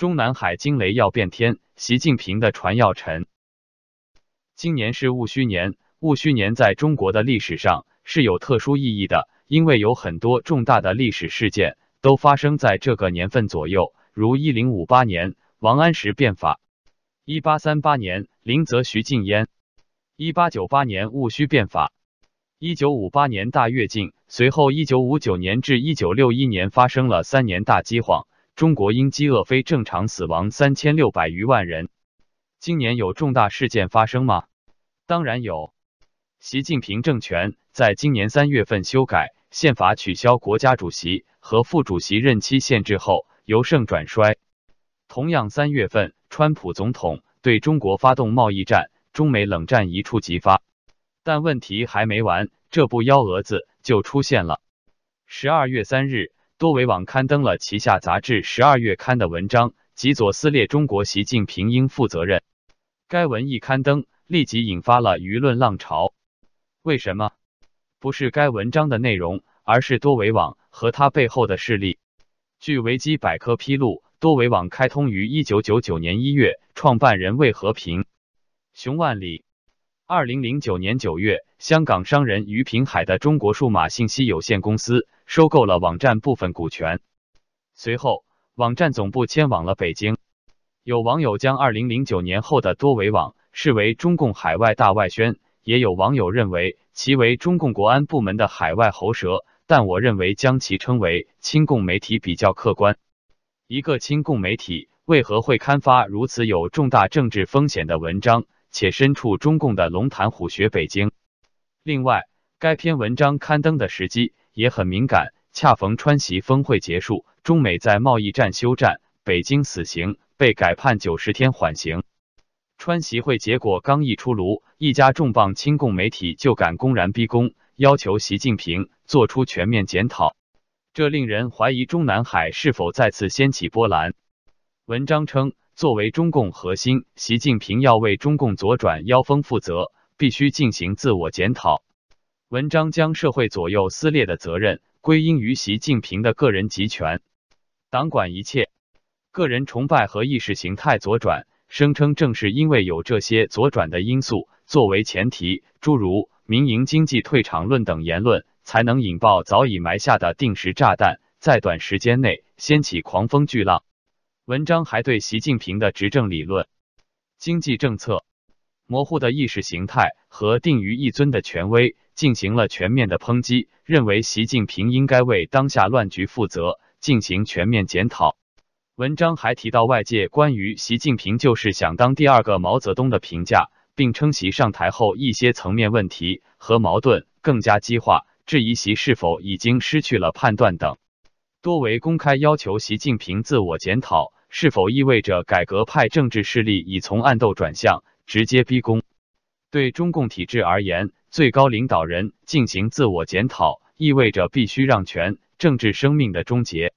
中南海惊雷要变天，习近平的船要沉。今年是戊戌年，戊戌年在中国的历史上是有特殊意义的，因为有很多重大的历史事件都发生在这个年份左右，如一零五八年王安石变法，一八三八年林则徐禁烟，一八九八年戊戌变法，一九五八年大跃进，随后一九五九年至一九六一年发生了三年大饥荒。中国因饥饿非正常死亡三千六百余万人。今年有重大事件发生吗？当然有。习近平政权在今年三月份修改宪法，取消国家主席和副主席任期限制后，由盛转衰。同样，三月份，川普总统对中国发动贸易战，中美冷战一触即发。但问题还没完，这部幺蛾子就出现了。十二月三日。多维网刊登了旗下杂志《十二月刊》的文章，极左撕裂中国，习近平应负责任。该文一刊登，立即引发了舆论浪潮。为什么？不是该文章的内容，而是多维网和它背后的势力。据维基百科披露，多维网开通于一九九九年一月，创办人魏和平、熊万里。二零零九年九月，香港商人于平海的中国数码信息有限公司收购了网站部分股权。随后，网站总部迁往了北京。有网友将二零零九年后的多维网视为中共海外大外宣，也有网友认为其为中共国安部门的海外喉舌。但我认为将其称为亲共媒体比较客观。一个亲共媒体为何会刊发如此有重大政治风险的文章？且身处中共的龙潭虎穴北京。另外，该篇文章刊登的时机也很敏感，恰逢川习峰会结束，中美在贸易战休战，北京死刑被改判九十天缓刑。川习会结果刚一出炉，一家重磅亲共媒体就敢公然逼宫，要求习近平做出全面检讨，这令人怀疑中南海是否再次掀起波澜。文章称。作为中共核心，习近平要为中共左转妖风负责，必须进行自我检讨。文章将社会左右撕裂的责任归因于习近平的个人集权，党管一切，个人崇拜和意识形态左转，声称正是因为有这些左转的因素作为前提，诸如民营经济退场论等言论，才能引爆早已埋下的定时炸弹，在短时间内掀起狂风巨浪。文章还对习近平的执政理论、经济政策、模糊的意识形态和定于一尊的权威进行了全面的抨击，认为习近平应该为当下乱局负责，进行全面检讨。文章还提到外界关于习近平就是想当第二个毛泽东的评价，并称其上台后一些层面问题和矛盾更加激化，质疑其是否已经失去了判断等，多为公开要求习近平自我检讨。是否意味着改革派政治势力已从暗斗转向直接逼宫？对中共体制而言，最高领导人进行自我检讨，意味着必须让权，政治生命的终结。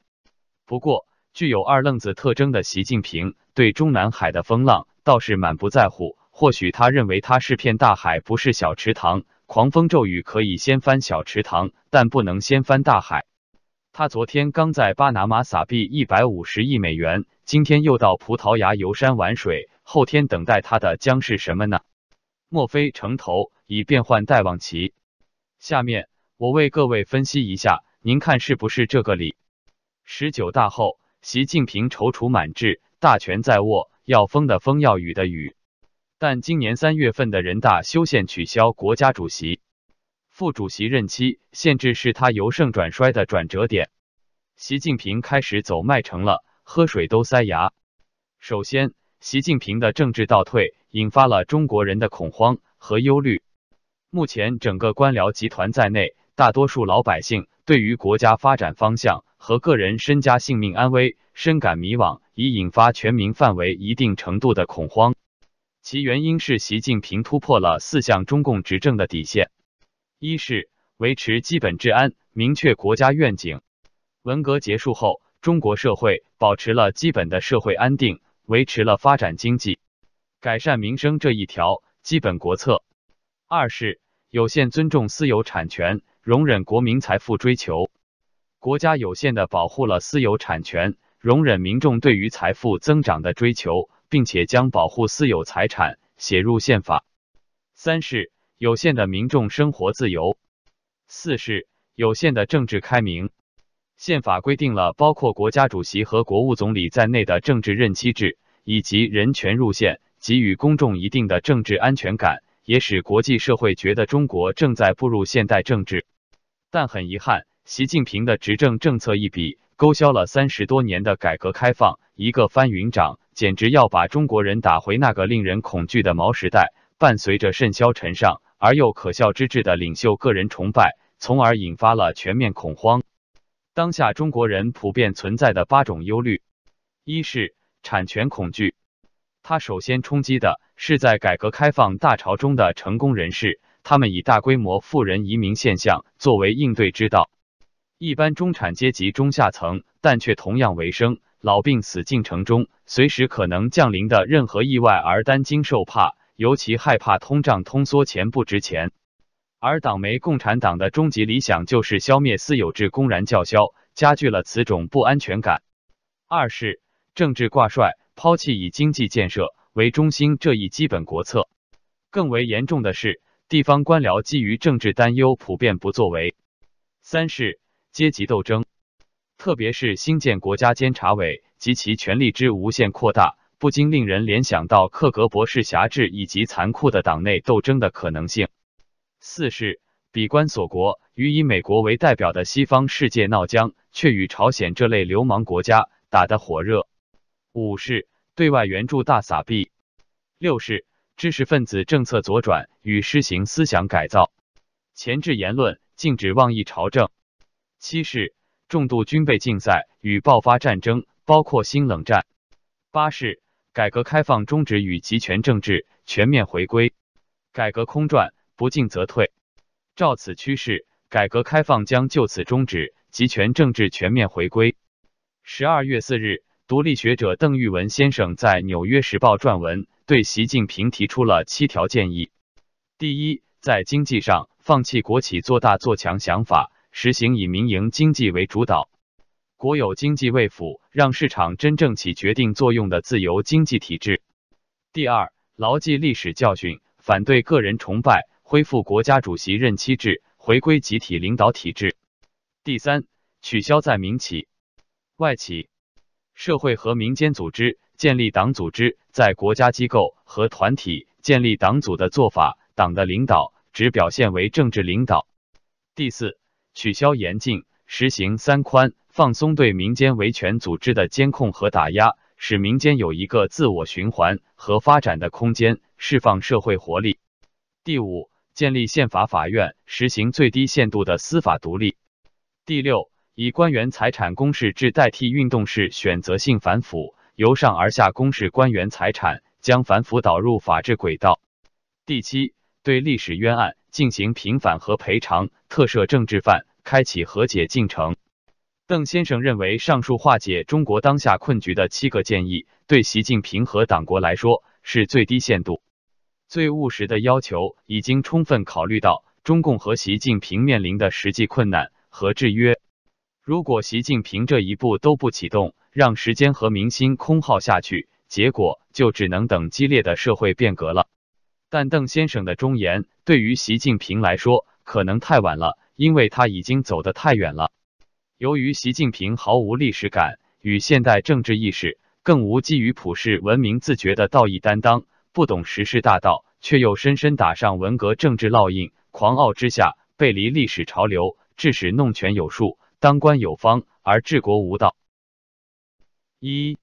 不过，具有二愣子特征的习近平对中南海的风浪倒是满不在乎。或许他认为他是片大海，不是小池塘，狂风骤雨可以掀翻小池塘，但不能掀翻大海。他昨天刚在巴拿马撒币一百五十亿美元，今天又到葡萄牙游山玩水，后天等待他的将是什么呢？莫非城头以变换待望旗？下面我为各位分析一下，您看是不是这个理？十九大后，习近平踌躇满志，大权在握，要风的风，要雨的雨。但今年三月份的人大修宪取消国家主席。副主席任期限制是他由盛转衰的转折点，习近平开始走麦城了，喝水都塞牙。首先，习近平的政治倒退引发了中国人的恐慌和忧虑。目前，整个官僚集团在内，大多数老百姓对于国家发展方向和个人身家性命安危深感迷惘，已引发全民范围一定程度的恐慌。其原因是习近平突破了四项中共执政的底线。一是维持基本治安，明确国家愿景。文革结束后，中国社会保持了基本的社会安定，维持了发展经济、改善民生这一条基本国策。二是有限尊重私有产权，容忍国民财富追求。国家有限的保护了私有产权，容忍民众对于财富增长的追求，并且将保护私有财产写入宪法。三是有限的民众生活自由。四是有限的政治开明。宪法规定了包括国家主席和国务总理在内的政治任期制，以及人权入宪，给予公众一定的政治安全感，也使国际社会觉得中国正在步入现代政治。但很遗憾，习近平的执政政策一笔勾销了三十多年的改革开放，一个翻云掌，简直要把中国人打回那个令人恐惧的毛时代。伴随着甚嚣尘上而又可笑之至的领袖个人崇拜，从而引发了全面恐慌。当下中国人普遍存在的八种忧虑：一是产权恐惧，它首先冲击的是在改革开放大潮中的成功人士，他们以大规模富人移民现象作为应对之道。一般中产阶级中下层，但却同样为生老病死进程中随时可能降临的任何意外而担惊受怕，尤其害怕通胀通缩钱不值钱。而党媒共产党的终极理想就是消灭私有制，公然叫嚣，加剧了此种不安全感。二是政治挂帅，抛弃以经济建设为中心这一基本国策。更为严重的是，地方官僚基于政治担忧，普遍不作为。三是阶级斗争，特别是新建国家监察委及其权力之无限扩大，不禁令人联想到克格勃式辖制以及残酷的党内斗争的可能性。四是闭关锁国，与以美国为代表的西方世界闹僵，却与朝鲜这类流氓国家打得火热。五是对外援助大撒币。六是知识分子政策左转与施行思想改造，钳制言论，禁止妄议朝政。七是重度军备竞赛与爆发战争，包括新冷战。八是改革开放终止与集权政治全面回归，改革空转。不进则退，照此趋势，改革开放将就此终止，集权政治全面回归。十二月四日，独立学者邓玉文先生在《纽约时报》撰文，对习近平提出了七条建议：第一，在经济上放弃国企做大做强想法，实行以民营经济为主导，国有经济为辅，让市场真正起决定作用的自由经济体制；第二，牢记历史教训，反对个人崇拜。恢复国家主席任期制，回归集体领导体制。第三，取消在民企、外企、社会和民间组织建立党组织，在国家机构和团体建立党组的做法，党的领导只表现为政治领导。第四，取消严禁，实行三宽，放松对民间维权组织的监控和打压，使民间有一个自我循环和发展的空间，释放社会活力。第五。建立宪法法院，实行最低限度的司法独立。第六，以官员财产公示制代替运动式选择性反腐，由上而下公示官员财产，将反腐导入法治轨道。第七，对历史冤案进行平反和赔偿，特赦政治犯，开启和解进程。邓先生认为，上述化解中国当下困局的七个建议，对习近平和党国来说是最低限度。最务实的要求已经充分考虑到中共和习近平面临的实际困难和制约。如果习近平这一步都不启动，让时间和民心空耗下去，结果就只能等激烈的社会变革了。但邓先生的忠言对于习近平来说可能太晚了，因为他已经走得太远了。由于习近平毫无历史感与现代政治意识，更无基于普世文明自觉的道义担当。不懂时事大道，却又深深打上文革政治烙印，狂傲之下背离历史潮流，致使弄权有术，当官有方，而治国无道。一，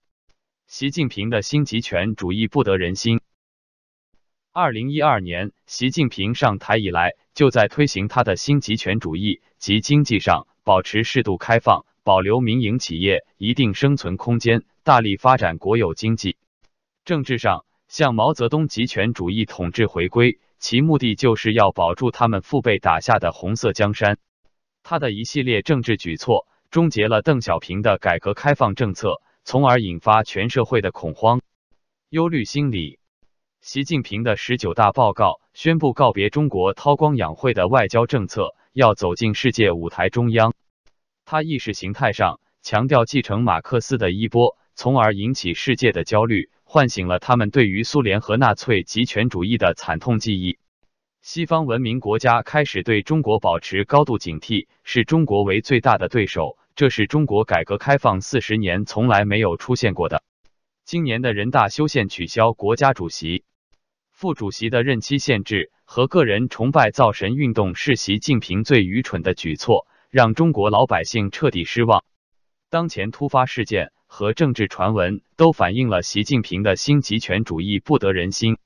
习近平的新集权主义不得人心。二零一二年，习近平上台以来，就在推行他的新集权主义，及经济上保持适度开放，保留民营企业一定生存空间，大力发展国有经济；政治上。向毛泽东集权主义统治回归，其目的就是要保住他们父辈打下的红色江山。他的一系列政治举措，终结了邓小平的改革开放政策，从而引发全社会的恐慌、忧虑心理。习近平的十九大报告宣布告别中国韬光养晦的外交政策，要走进世界舞台中央。他意识形态上强调继承马克思的衣钵，从而引起世界的焦虑，唤醒了他们对于苏联和纳粹极权主义的惨痛记忆。西方文明国家开始对中国保持高度警惕，视中国为最大的对手，这是中国改革开放四十年从来没有出现过的。今年的人大修宪取消国家主席、副主席的任期限制和个人崇拜造神运动，是习近平最愚蠢的举措，让中国老百姓彻底失望。当前突发事件和政治传闻都反映了习近平的新极权主义不得人心。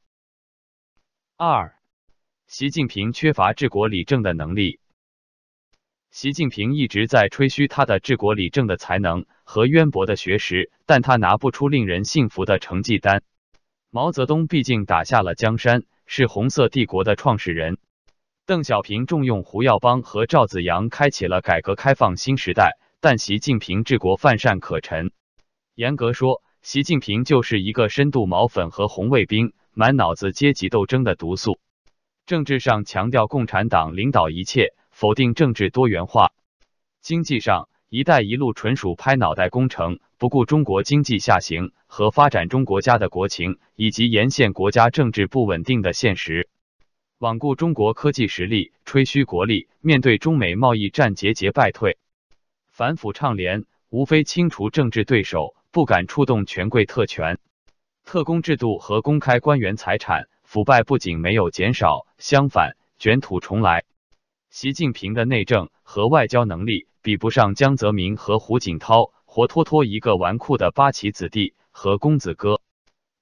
二。习近平缺乏治国理政的能力。习近平一直在吹嘘他的治国理政的才能和渊博的学识，但他拿不出令人信服的成绩单。毛泽东毕竟打下了江山，是红色帝国的创始人。邓小平重用胡耀邦和赵紫阳，开启了改革开放新时代。但习近平治国犯善可陈。严格说，习近平就是一个深度毛粉和红卫兵，满脑子阶级斗争的毒素。政治上强调共产党领导一切，否定政治多元化；经济上，“一带一路”纯属拍脑袋工程，不顾中国经济下行和发展中国家的国情，以及沿线国家政治不稳定的现实，罔顾中国科技实力，吹嘘国力。面对中美贸易战节节败退，反腐倡廉，无非清除政治对手，不敢触动权贵特权、特工制度和公开官员财产。腐败不仅没有减少，相反卷土重来。习近平的内政和外交能力比不上江泽民和胡锦涛，活脱脱一个纨绔的八旗子弟和公子哥。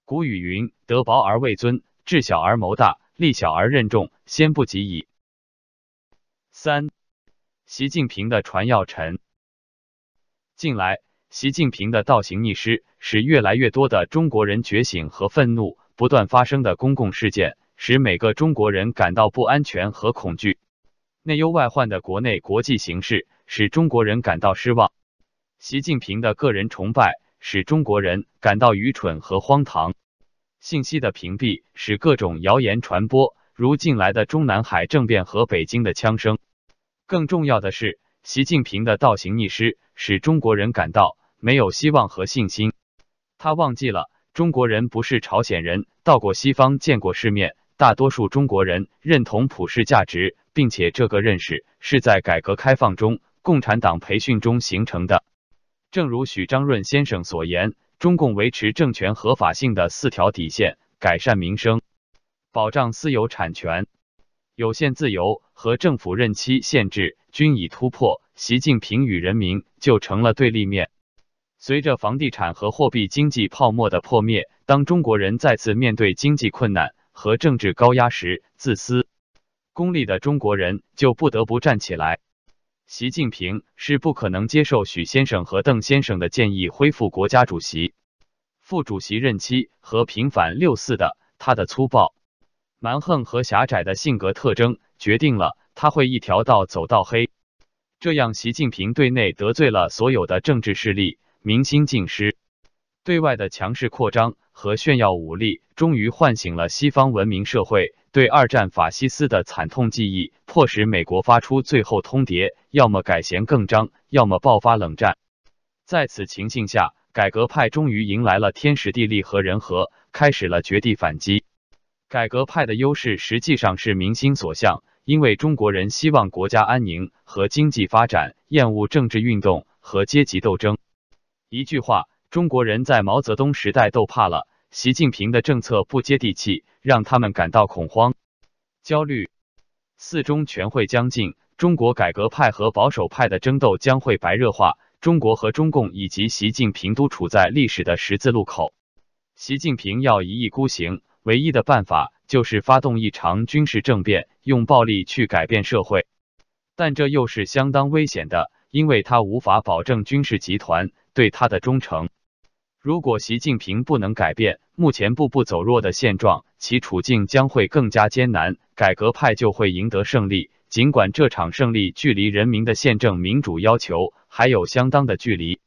古语云：德薄而位尊，智小而谋大，力小而任重，先不及矣。三，习近平的传要臣。近来，习近平的倒行逆施，使越来越多的中国人觉醒和愤怒。不断发生的公共事件，使每个中国人感到不安全和恐惧。内忧外患的国内国际形势，使中国人感到失望。习近平的个人崇拜，使中国人感到愚蠢和荒唐。信息的屏蔽，使各种谣言传播，如近来的中南海政变和北京的枪声。更重要的是，习近平的倒行逆施，使中国人感到没有希望和信心。他忘记了。中国人不是朝鲜人，到过西方见过世面。大多数中国人认同普世价值，并且这个认识是在改革开放中、共产党培训中形成的。正如许章润先生所言，中共维持政权合法性的四条底线：改善民生、保障私有产权、有限自由和政府任期限制均已突破。习近平与人民就成了对立面。随着房地产和货币经济泡沫的破灭，当中国人再次面对经济困难和政治高压时，自私、功利的中国人就不得不站起来。习近平是不可能接受许先生和邓先生的建议，恢复国家主席、副主席任期和平反六四的。他的粗暴、蛮横和狭窄的性格特征，决定了他会一条道走到黑。这样，习近平对内得罪了所有的政治势力。民心尽失，对外的强势扩张和炫耀武力，终于唤醒了西方文明社会对二战法西斯的惨痛记忆，迫使美国发出最后通牒：要么改弦更张，要么爆发冷战。在此情形下，改革派终于迎来了天时地利和人和，开始了绝地反击。改革派的优势实际上是民心所向，因为中国人希望国家安宁和经济发展，厌恶政治运动和阶级斗争。一句话，中国人在毛泽东时代斗怕了，习近平的政策不接地气，让他们感到恐慌、焦虑。四中全会将近，中国改革派和保守派的争斗将会白热化。中国和中共以及习近平都处在历史的十字路口。习近平要一意孤行，唯一的办法就是发动一场军事政变，用暴力去改变社会。但这又是相当危险的，因为他无法保证军事集团。对他的忠诚。如果习近平不能改变目前步步走弱的现状，其处境将会更加艰难，改革派就会赢得胜利。尽管这场胜利距离人民的宪政民主要求还有相当的距离。